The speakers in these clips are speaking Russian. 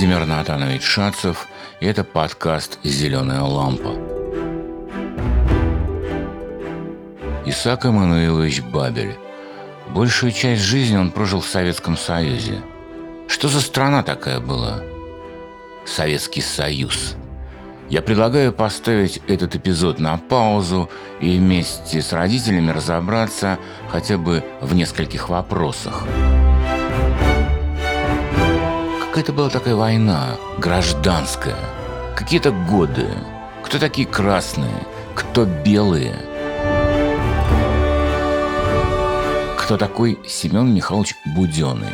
Владимир Натанович Шацев, и это подкаст «Зеленая лампа». Исаак Эммануилович Бабель. Большую часть жизни он прожил в Советском Союзе. Что за страна такая была? Советский Союз. Я предлагаю поставить этот эпизод на паузу и вместе с родителями разобраться хотя бы в нескольких вопросах. Какая-то была такая война, гражданская. Какие-то годы. Кто такие красные, кто белые. Кто такой Семен Михайлович Буденный.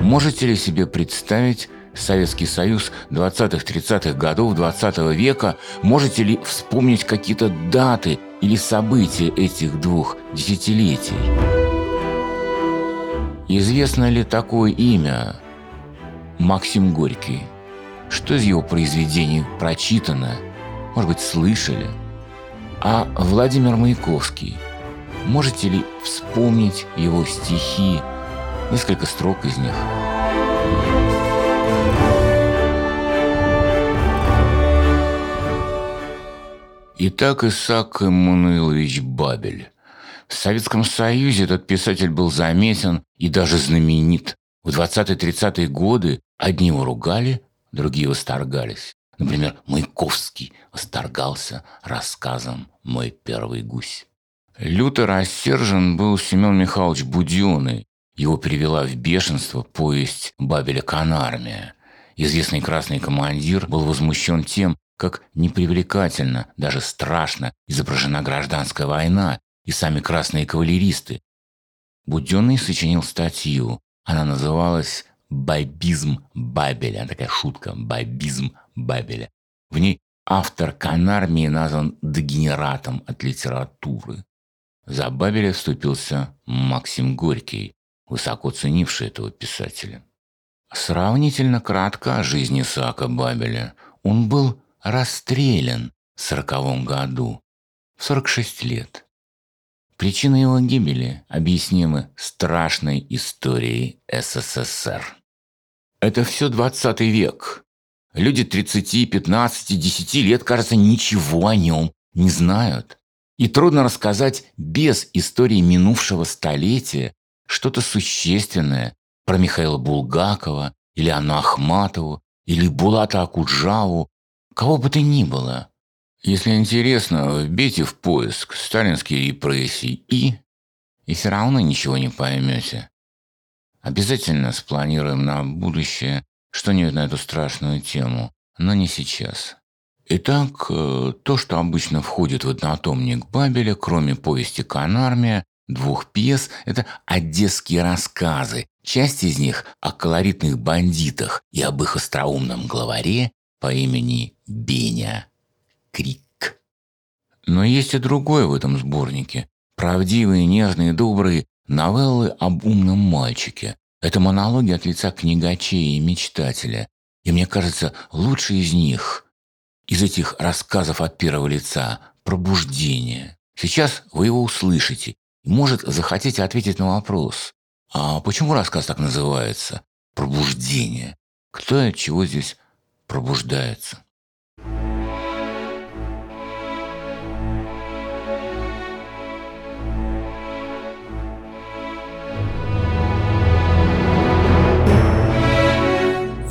Можете ли себе представить Советский Союз 20-30-х годов 20 -го века? Можете ли вспомнить какие-то даты или события этих двух десятилетий? Известно ли такое имя Максим Горький? Что из его произведений прочитано? Может быть, слышали? А Владимир Маяковский? Можете ли вспомнить его стихи? Несколько строк из них. Итак, Исаак Эммануилович Бабель. В Советском Союзе этот писатель был заметен и даже знаменит. В 20-30-е годы одни его ругали, другие восторгались. Например, Маяковский восторгался рассказом «Мой первый гусь». Люто рассержен был Семен Михайлович Буденный. Его перевела в бешенство повесть Бабеля Канармия. Известный красный командир был возмущен тем, как непривлекательно, даже страшно изображена гражданская война и сами красные кавалеристы. Буденный сочинил статью. Она называлась «Байбизм Бабеля». Такая шутка «Байбизм Бабеля». В ней автор Канармии назван дегенератом от литературы. За Бабеля вступился Максим Горький, высоко ценивший этого писателя. Сравнительно кратко о жизни Исаака Бабеля. Он был расстрелян в сороковом году, в 46 лет. Причины его гибели объяснимы страшной историей СССР. Это все 20 век. Люди 30, 15, 10 лет, кажется, ничего о нем не знают. И трудно рассказать без истории минувшего столетия что-то существенное про Михаила Булгакова или Анну Ахматову или Булата Акуджаву, кого бы то ни было – если интересно, вбейте в поиск «сталинские репрессии» и... И все равно ничего не поймете. Обязательно спланируем на будущее что-нибудь на эту страшную тему, но не сейчас. Итак, э, то, что обычно входит в однотомник Бабеля, кроме повести «Канармия», двух пьес – это одесские рассказы. Часть из них о колоритных бандитах и об их остроумном главаре по имени Беня крик. Но есть и другое в этом сборнике. Правдивые, нежные, добрые новеллы об умном мальчике. Это монологи от лица книгачей и мечтателя. И мне кажется, лучший из них, из этих рассказов от первого лица, пробуждение. Сейчас вы его услышите и, может, захотите ответить на вопрос. А почему рассказ так называется? Пробуждение. Кто и от чего здесь пробуждается?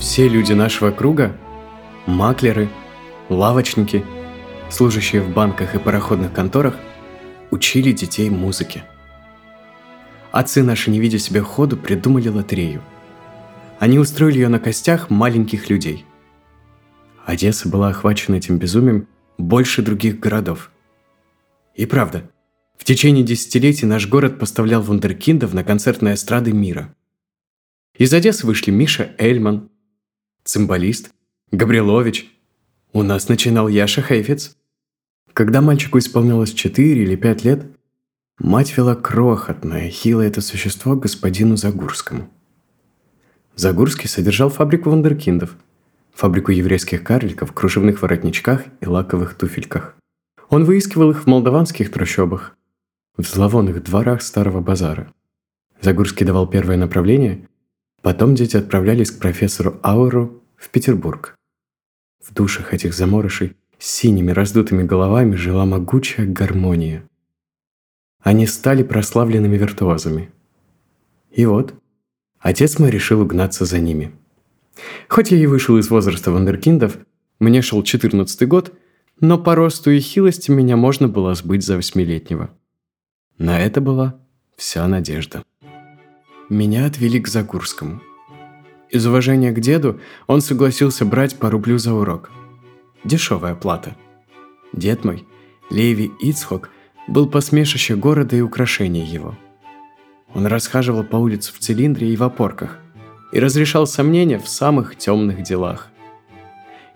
Все люди нашего круга – маклеры, лавочники, служащие в банках и пароходных конторах – учили детей музыке. Отцы наши, не видя себе ходу, придумали лотерею. Они устроили ее на костях маленьких людей. Одесса была охвачена этим безумием больше других городов. И правда, в течение десятилетий наш город поставлял вундеркиндов на концертные эстрады мира. Из Одессы вышли Миша Эльман, цимбалист, Габрилович. У нас начинал Яша Хейфец. Когда мальчику исполнилось 4 или 5 лет, мать вела крохотное, хилое это существо господину Загурскому. Загурский содержал фабрику вундеркиндов, фабрику еврейских карликов кружевных воротничках и лаковых туфельках. Он выискивал их в молдаванских трущобах, в зловонных дворах старого базара. Загурский давал первое направление Потом дети отправлялись к профессору Ауру в Петербург. В душах этих заморышей с синими раздутыми головами жила могучая гармония. Они стали прославленными виртуозами. И вот, отец мой решил угнаться за ними. Хоть я и вышел из возраста вандеркиндов, мне шел 14 год, но по росту и хилости меня можно было сбыть за восьмилетнего. На это была вся надежда. Меня отвели к Загурскому. Из уважения к деду он согласился брать по рублю за урок. Дешевая плата. Дед мой, Леви Ицхок, был посмешище города и украшение его. Он расхаживал по улице в цилиндре и в опорках и разрешал сомнения в самых темных делах.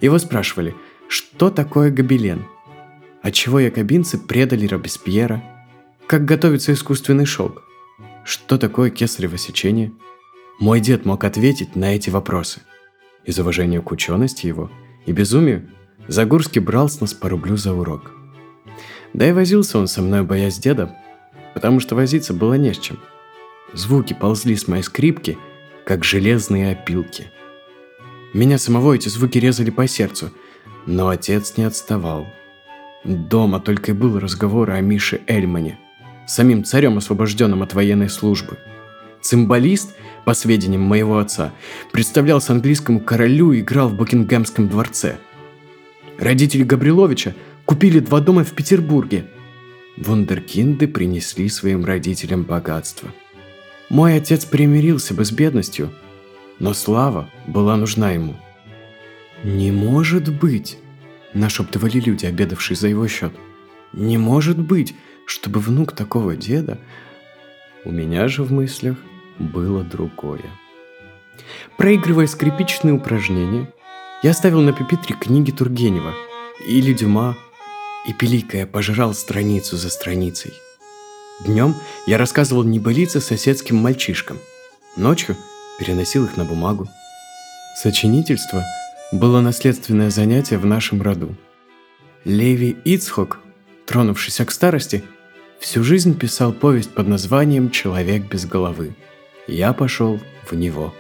Его спрашивали – что такое гобелен? Отчего якобинцы предали Робеспьера? Как готовится искусственный шелк? Что такое кесарево сечение? Мой дед мог ответить на эти вопросы. Из уважения к учености его и безумию Загурский брал с нас по рублю за урок. Да и возился он со мной, боясь деда, потому что возиться было не с чем. Звуки ползли с моей скрипки, как железные опилки. Меня самого эти звуки резали по сердцу – но отец не отставал. Дома только и был разговор о Мише Эльмане, самим царем, освобожденным от военной службы. Цимбалист, по сведениям моего отца, представлялся английскому королю и играл в Букингемском дворце. Родители Габриловича купили два дома в Петербурге. Вундеркинды принесли своим родителям богатство. Мой отец примирился бы с бедностью, но слава была нужна ему – «Не может быть!» – нашептывали люди, обедавшие за его счет. «Не может быть, чтобы внук такого деда...» У меня же в мыслях было другое. Проигрывая скрипичные упражнения, я ставил на пепитре книги Тургенева или Дюма, и пиликая пожирал страницу за страницей. Днем я рассказывал небылицы соседским мальчишкам, ночью переносил их на бумагу. Сочинительство – было наследственное занятие в нашем роду. Леви Ицхок, тронувшийся к старости, всю жизнь писал повесть под названием «Человек без головы». Я пошел в него.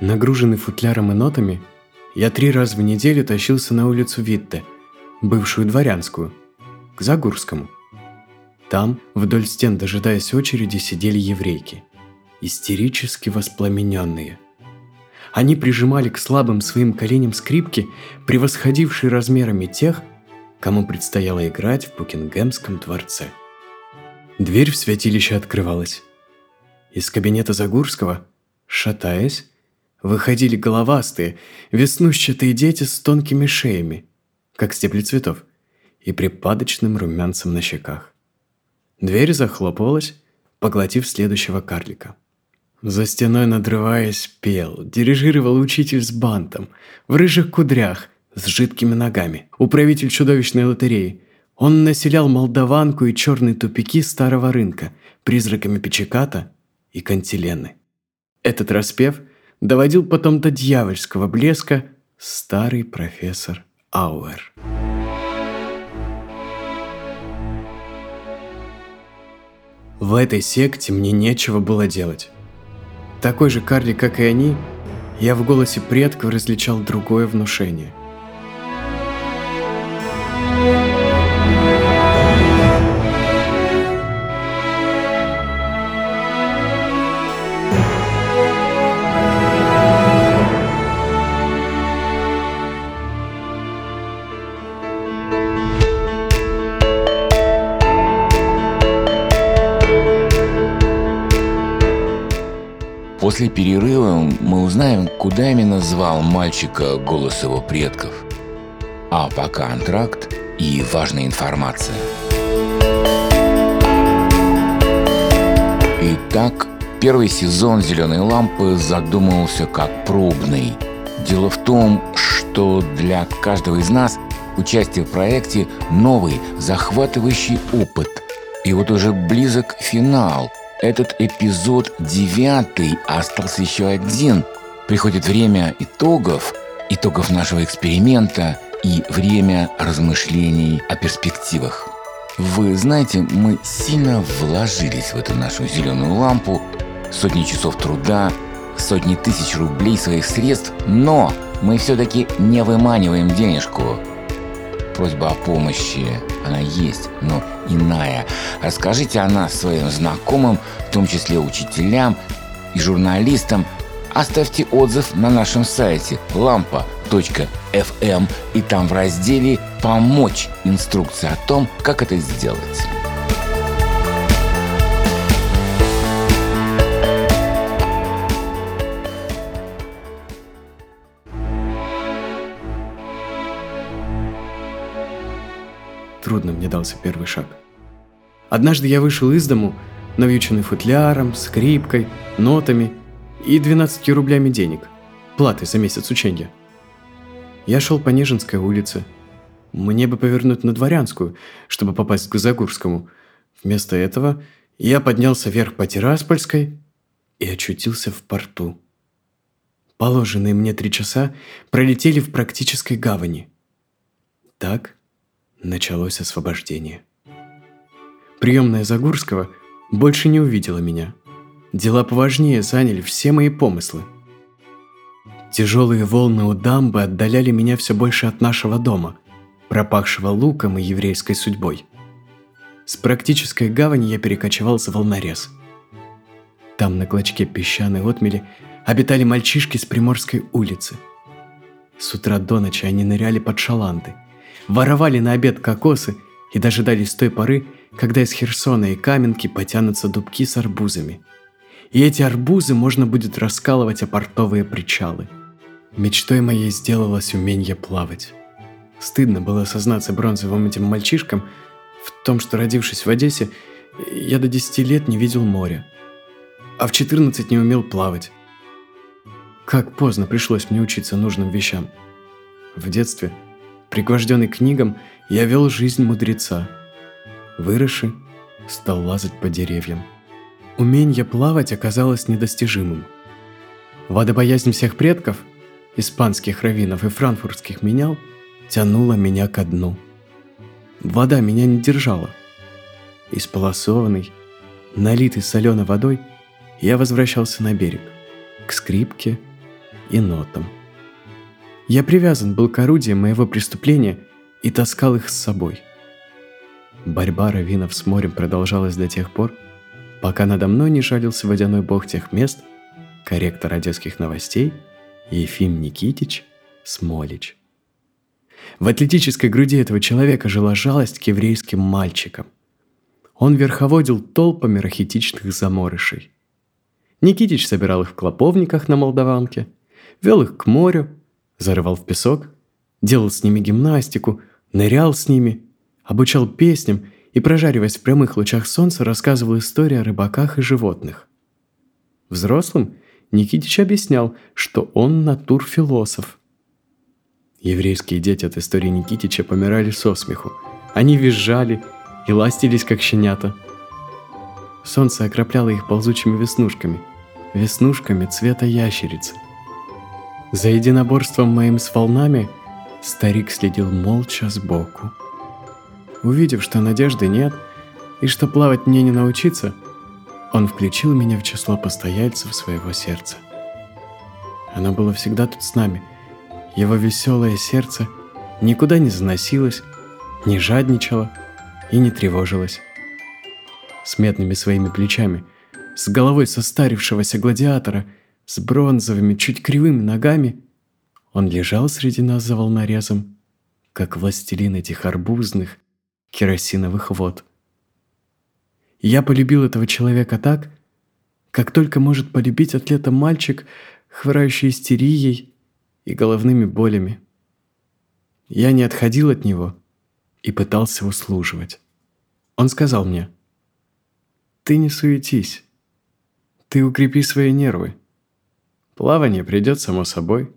Нагруженный футляром и нотами, я три раза в неделю тащился на улицу Витте, бывшую дворянскую, к Загурскому. Там, вдоль стен дожидаясь очереди, сидели еврейки – истерически воспламененные. Они прижимали к слабым своим коленям скрипки, превосходившие размерами тех, кому предстояло играть в Букингемском дворце. Дверь в святилище открывалась. Из кабинета Загурского, шатаясь, выходили головастые, веснущатые дети с тонкими шеями, как стебли цветов, и припадочным румянцем на щеках. Дверь захлопывалась, поглотив следующего карлика – за стеной надрываясь пел, дирижировал учитель с бантом, в рыжих кудрях, с жидкими ногами, управитель чудовищной лотереи. Он населял Молдаванку и черные тупики старого рынка призраками Печеката и Кантилены. Этот распев доводил потом до дьявольского блеска старый профессор Ауэр. В этой секте мне нечего было делать. Такой же карлик, как и они, я в голосе предков различал другое внушение – После перерыва мы узнаем, куда именно звал мальчика голос его предков. А пока антракт и важная информация. Итак, первый сезон «Зеленой лампы» задумывался как пробный. Дело в том, что для каждого из нас участие в проекте – новый, захватывающий опыт. И вот уже близок финал – этот эпизод девятый, остался еще один. Приходит время итогов, итогов нашего эксперимента и время размышлений о перспективах. Вы знаете, мы сильно вложились в эту нашу зеленую лампу, сотни часов труда, сотни тысяч рублей своих средств, но мы все-таки не выманиваем денежку. Просьба о помощи, она есть, но иная. Расскажите о нас своим знакомым, в том числе учителям и журналистам. Оставьте отзыв на нашем сайте lampa.fm и там в разделе «Помочь» инструкция о том, как это сделать. Трудно мне дался первый шаг. Однажды я вышел из дому, навьюченный футляром, скрипкой, нотами и 12 рублями денег, платы за месяц учения. Я шел по Нежинской улице. Мне бы повернуть на Дворянскую, чтобы попасть к Загурскому. Вместо этого я поднялся вверх по Тираспольской и очутился в порту. Положенные мне три часа пролетели в практической гавани. Так началось освобождение. Приемная Загурского больше не увидела меня. Дела поважнее заняли все мои помыслы. Тяжелые волны у дамбы отдаляли меня все больше от нашего дома, пропахшего луком и еврейской судьбой. С практической гавани я перекочевал за волнорез. Там, на клочке песчаной отмели, обитали мальчишки с Приморской улицы. С утра до ночи они ныряли под шаланды – воровали на обед кокосы и дожидались той поры, когда из Херсона и Каменки потянутся дубки с арбузами. И эти арбузы можно будет раскалывать о портовые причалы. Мечтой моей сделалось умение плавать. Стыдно было сознаться бронзовым этим мальчишкам в том, что, родившись в Одессе, я до 10 лет не видел моря, а в 14 не умел плавать. Как поздно пришлось мне учиться нужным вещам. В детстве – Пригвожденный книгам, я вел жизнь мудреца. Выросши, стал лазать по деревьям. Умение плавать оказалось недостижимым. Водобоязнь всех предков, испанских раввинов и франкфуртских менял, тянула меня ко дну. Вода меня не держала. Исполосованный, налитый соленой водой, я возвращался на берег, к скрипке и нотам. Я привязан был к орудиям моего преступления и таскал их с собой. Борьба раввинов с морем продолжалась до тех пор, пока надо мной не жалился водяной бог тех мест, корректор одесских новостей Ефим Никитич Смолич. В атлетической груди этого человека жила жалость к еврейским мальчикам. Он верховодил толпами рахитичных заморышей. Никитич собирал их в клоповниках на Молдаванке, вел их к морю зарывал в песок, делал с ними гимнастику, нырял с ними, обучал песням и, прожариваясь в прямых лучах солнца, рассказывал истории о рыбаках и животных. Взрослым Никитич объяснял, что он натурфилософ. Еврейские дети от истории Никитича помирали со смеху. Они визжали и ластились, как щенята. Солнце окропляло их ползучими веснушками, веснушками цвета ящерицы – за единоборством моим с волнами старик следил молча сбоку. Увидев, что надежды нет и что плавать мне не научиться, он включил меня в число постояльцев своего сердца. Оно было всегда тут с нами. Его веселое сердце никуда не заносилось, не жадничало и не тревожилось. С медными своими плечами, с головой состарившегося гладиатора – с бронзовыми, чуть кривыми ногами, он лежал среди нас за волнорезом, как властелин этих арбузных керосиновых вод. я полюбил этого человека так, как только может полюбить атлета мальчик, хворающий истерией и головными болями. Я не отходил от него и пытался услуживать. Он сказал мне, «Ты не суетись, ты укрепи свои нервы, Плавание придет само собой.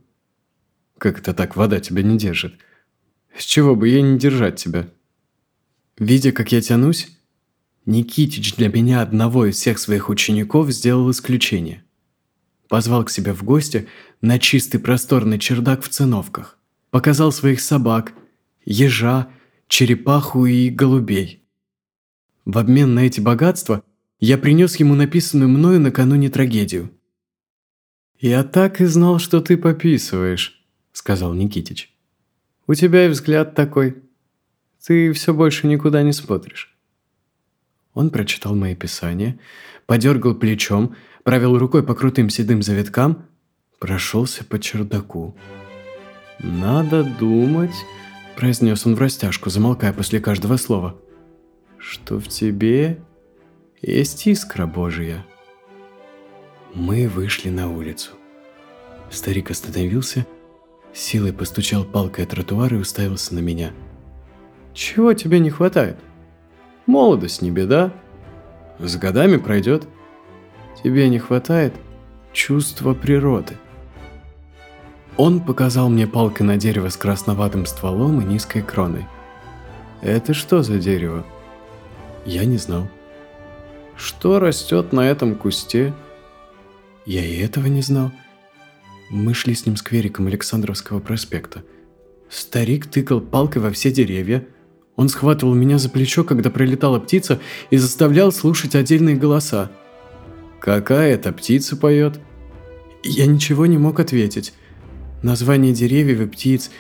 Как это так вода тебя не держит? С чего бы ей не держать тебя? Видя, как я тянусь, Никитич для меня одного из всех своих учеников сделал исключение. Позвал к себе в гости на чистый просторный чердак в циновках. Показал своих собак, ежа, черепаху и голубей. В обмен на эти богатства я принес ему написанную мною накануне трагедию. «Я так и знал, что ты пописываешь», — сказал Никитич. «У тебя и взгляд такой. Ты все больше никуда не смотришь». Он прочитал мои писания, подергал плечом, провел рукой по крутым седым завиткам, прошелся по чердаку. «Надо думать», — произнес он в растяжку, замолкая после каждого слова, «что в тебе есть искра Божия». Мы вышли на улицу. Старик остановился, силой постучал палкой о тротуар и уставился на меня. «Чего тебе не хватает? Молодость не беда. С годами пройдет. Тебе не хватает чувства природы». Он показал мне палкой на дерево с красноватым стволом и низкой кроной. «Это что за дерево?» Я не знал. «Что растет на этом кусте?» Я и этого не знал. Мы шли с ним сквериком Александровского проспекта. Старик тыкал палкой во все деревья. Он схватывал меня за плечо, когда пролетала птица, и заставлял слушать отдельные голоса. «Какая это птица поет?» Я ничего не мог ответить. Название деревьев и птиц,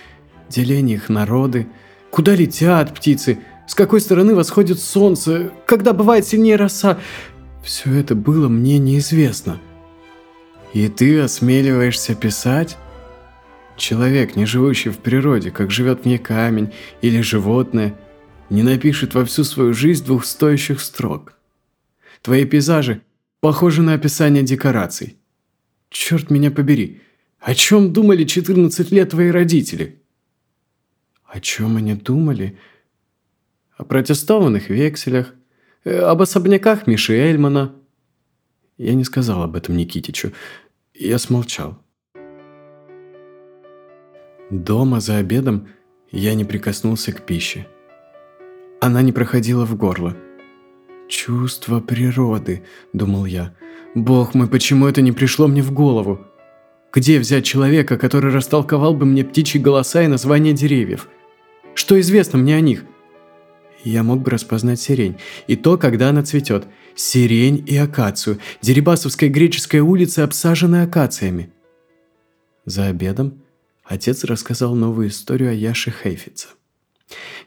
деление их народы, куда летят птицы, с какой стороны восходит солнце, когда бывает сильнее роса. Все это было мне неизвестно. И ты осмеливаешься писать? Человек, не живущий в природе, как живет в ней камень или животное, не напишет во всю свою жизнь двух стоящих строк. Твои пейзажи похожи на описание декораций. Черт меня побери, о чем думали 14 лет твои родители? О чем они думали? О протестованных векселях, э, об особняках Миши Эльмана. Я не сказал об этом Никитичу, я смолчал. Дома за обедом я не прикоснулся к пище. Она не проходила в горло. «Чувство природы», — думал я. «Бог мой, почему это не пришло мне в голову? Где взять человека, который растолковал бы мне птичьи голоса и названия деревьев? Что известно мне о них?» Я мог бы распознать сирень. И то, когда она цветет. Сирень и акацию. Дерибасовская греческая улица обсажена акациями. За обедом отец рассказал новую историю о Яше Хейфице.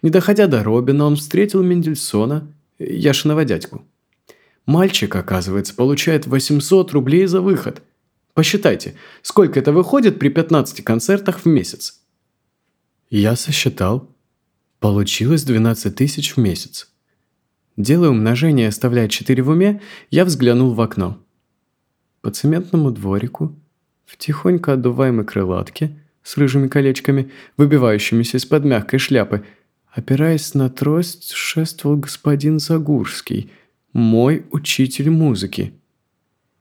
Не доходя до Робина, он встретил Мендельсона, Яшиного дядьку. Мальчик, оказывается, получает 800 рублей за выход. Посчитайте, сколько это выходит при 15 концертах в месяц. Я сосчитал – Получилось 12 тысяч в месяц. Делая умножение, оставляя 4 в уме, я взглянул в окно. По цементному дворику, в тихонько отдуваемой крылатке с рыжими колечками, выбивающимися из-под мягкой шляпы, опираясь на трость, шествовал господин Загурский, мой учитель музыки.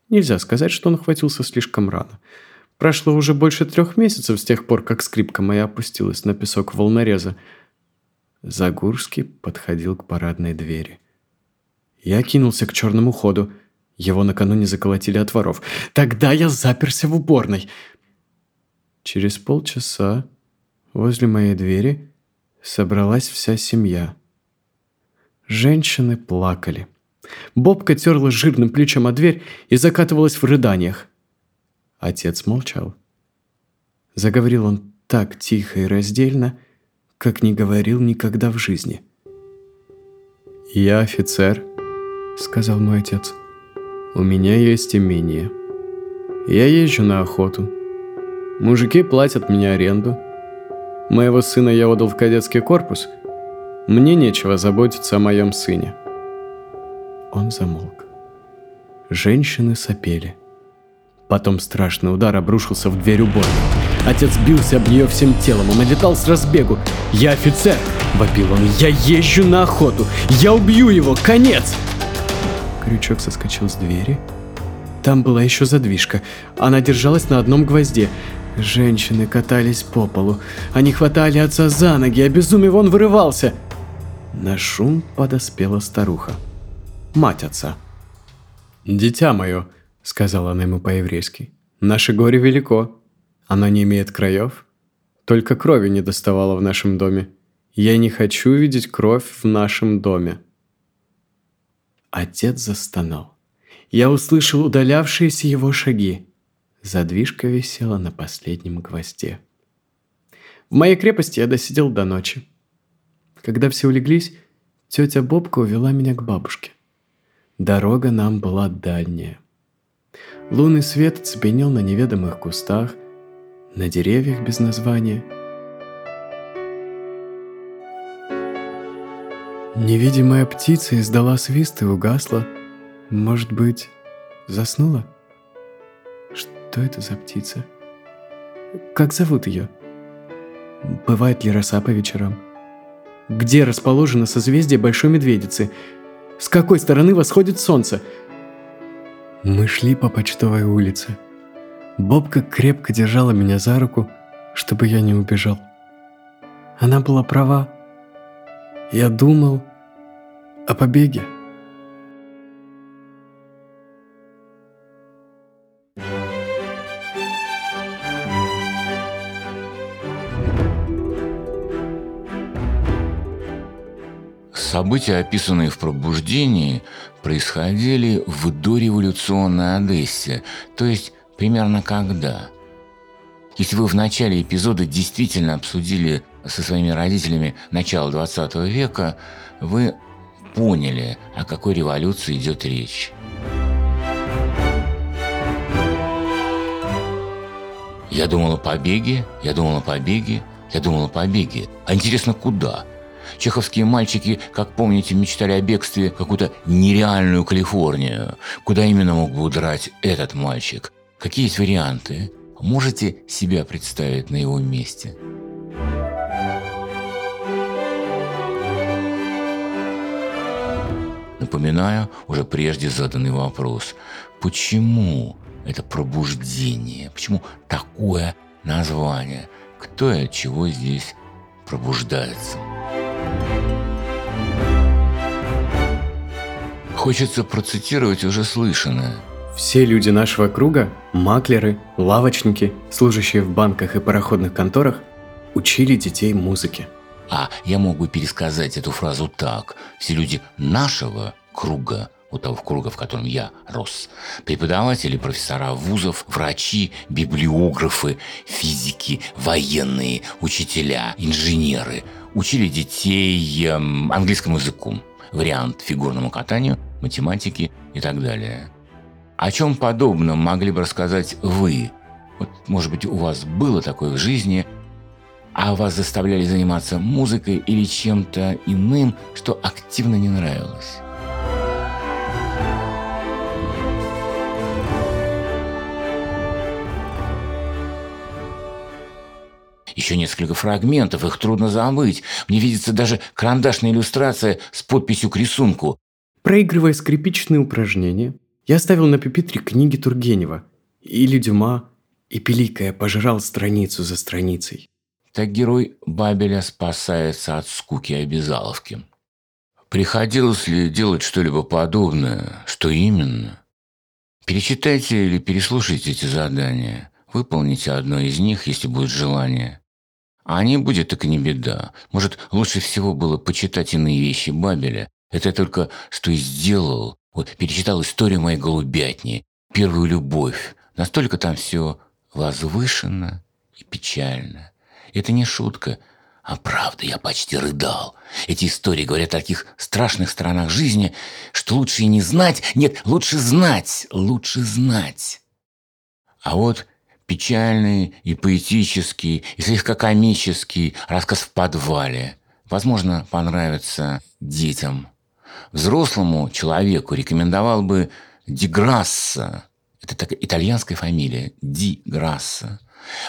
Нельзя сказать, что он хватился слишком рано. Прошло уже больше трех месяцев с тех пор, как скрипка моя опустилась на песок волнореза – Загурский подходил к парадной двери. Я кинулся к черному ходу. Его накануне заколотили от воров. Тогда я заперся в уборной. Через полчаса возле моей двери собралась вся семья. Женщины плакали. Бобка терла жирным плечом о дверь и закатывалась в рыданиях. Отец молчал. Заговорил он так тихо и раздельно, как не говорил никогда в жизни. «Я офицер», — сказал мой отец. «У меня есть имение. Я езжу на охоту. Мужики платят мне аренду. Моего сына я отдал в кадетский корпус. Мне нечего заботиться о моем сыне». Он замолк. Женщины сопели. Потом страшный удар обрушился в дверь уборной. Отец бился об нее всем телом, он налетал с разбегу. «Я офицер!» – вопил он. «Я езжу на охоту! Я убью его! Конец!» Крючок соскочил с двери. Там была еще задвижка. Она держалась на одном гвозде. Женщины катались по полу. Они хватали отца за ноги, обезумев он вырывался. На шум подоспела старуха. Мать отца. «Дитя мое», — сказала она ему по-еврейски, — «наше горе велико. Оно не имеет краев? Только крови не доставало в нашем доме. Я не хочу видеть кровь в нашем доме. Отец застонал. Я услышал удалявшиеся его шаги. Задвижка висела на последнем гвозде. В моей крепости я досидел до ночи. Когда все улеглись, тетя Бобка увела меня к бабушке. Дорога нам была дальняя. Лунный свет цепенел на неведомых кустах, на деревьях без названия. Невидимая птица издала свист и угасла. Может быть, заснула? Что это за птица? Как зовут ее? Бывает ли роса по вечерам? Где расположено созвездие Большой Медведицы? С какой стороны восходит солнце? Мы шли по почтовой улице. Бобка крепко держала меня за руку, чтобы я не убежал. Она была права. Я думал о побеге. События, описанные в «Пробуждении», происходили в дореволюционной Одессе, то есть примерно когда? Если вы в начале эпизода действительно обсудили со своими родителями начало 20 века, вы поняли, о какой революции идет речь. Я думал о побеге, я думал о побеге, я думал о побеге. А интересно, куда? Чеховские мальчики, как помните, мечтали о бегстве в какую-то нереальную Калифорнию. Куда именно мог бы удрать этот мальчик? Какие есть варианты? Можете себя представить на его месте? Напоминаю уже прежде заданный вопрос. Почему это пробуждение? Почему такое название? Кто и от чего здесь пробуждается? Хочется процитировать уже слышанное. Все люди нашего круга, маклеры, лавочники, служащие в банках и пароходных конторах, учили детей музыке. А я мог бы пересказать эту фразу так. Все люди нашего круга, вот того круга, в котором я рос. Преподаватели, профессора вузов, врачи, библиографы, физики, военные, учителя, инженеры учили детей эм, английскому языку, вариант фигурному катанию, математике и так далее. О чем подобном могли бы рассказать вы? Вот, может быть, у вас было такое в жизни, а вас заставляли заниматься музыкой или чем-то иным, что активно не нравилось? Еще несколько фрагментов, их трудно забыть. Мне видится даже карандашная иллюстрация с подписью к рисунку. Проигрывая скрипичные упражнения, я ставил на пепитре книги Тургенева или Дюма и, пиликая, пожирал страницу за страницей. Так герой Бабеля спасается от скуки обязаловки. Приходилось ли делать что-либо подобное? Что именно? Перечитайте или переслушайте эти задания. Выполните одно из них, если будет желание. А не будет, так не беда. Может, лучше всего было почитать иные вещи Бабеля. Это я только что и сделал. Вот перечитал историю моей голубятни, первую любовь. Настолько там все возвышенно и печально. Это не шутка, а правда, я почти рыдал. Эти истории говорят о таких страшных сторонах жизни, что лучше и не знать. Нет, лучше знать, лучше знать. А вот печальный и поэтический, и слегка комический рассказ в подвале. Возможно, понравится детям. Взрослому человеку рекомендовал бы Ди Грасса. Это такая итальянская фамилия. Ди Грасса.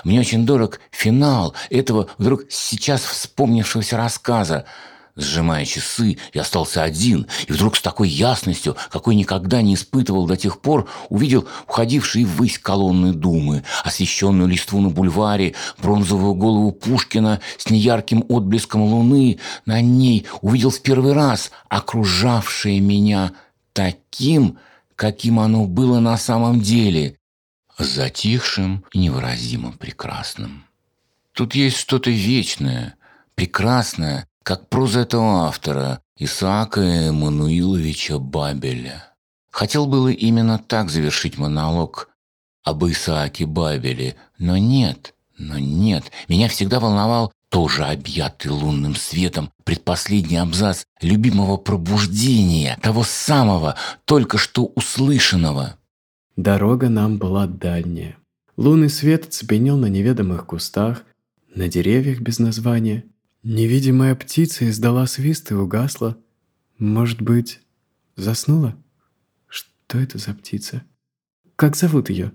Мне очень дорог финал этого вдруг сейчас вспомнившегося рассказа – Сжимая часы, я остался один, и вдруг с такой ясностью, какой никогда не испытывал до тех пор, увидел уходившие ввысь колонны Думы, освещенную листву на бульваре, бронзовую голову Пушкина с неярким отблеском луны. На ней увидел в первый раз окружавшее меня таким, каким оно было на самом деле, затихшим и невыразимо прекрасным. Тут есть что-то вечное, прекрасное, как проза этого автора, Исаака Эммануиловича Бабеля. Хотел было именно так завершить монолог об Исааке Бабеле, но нет, но нет. Меня всегда волновал тоже объятый лунным светом предпоследний абзац любимого пробуждения, того самого, только что услышанного. Дорога нам была дальняя. Лунный свет цепенел на неведомых кустах, на деревьях без названия. Невидимая птица издала свист и угасла. Может быть, заснула? Что это за птица? Как зовут ее?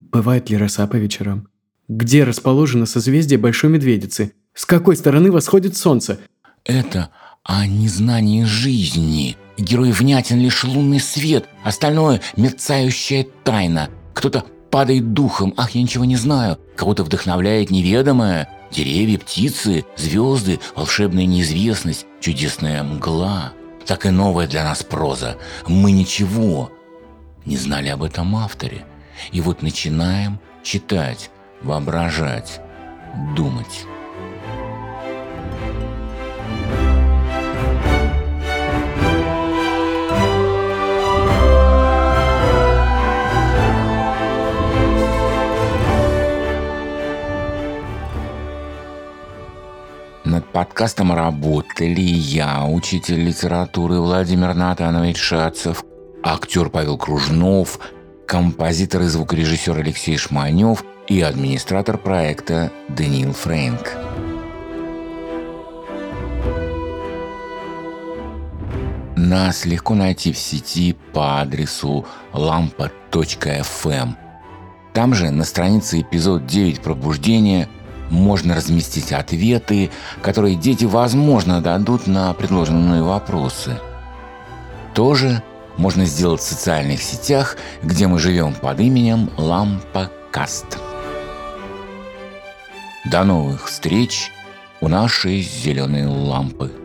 Бывает ли роса по вечерам? Где расположено созвездие Большой Медведицы? С какой стороны восходит солнце? Это о незнании жизни. Герой внятен лишь лунный свет, остальное – мерцающая тайна. Кто-то падает духом, ах, я ничего не знаю. Кого-то вдохновляет неведомое. Деревья, птицы, звезды, волшебная неизвестность, чудесная мгла. Так и новая для нас проза. Мы ничего не знали об этом авторе. И вот начинаем читать, воображать, думать. Над подкастом работали я, учитель литературы Владимир Натанович Шацев, актер Павел Кружнов, композитор и звукорежиссер Алексей Шманев и администратор проекта Даниил Фрэнк. Нас легко найти в сети по адресу lampa.fm. Там же на странице эпизод 9 пробуждения можно разместить ответы, которые дети, возможно, дадут на предложенные вопросы. Тоже можно сделать в социальных сетях, где мы живем под именем Лампа Каст. До новых встреч у нашей зеленой лампы.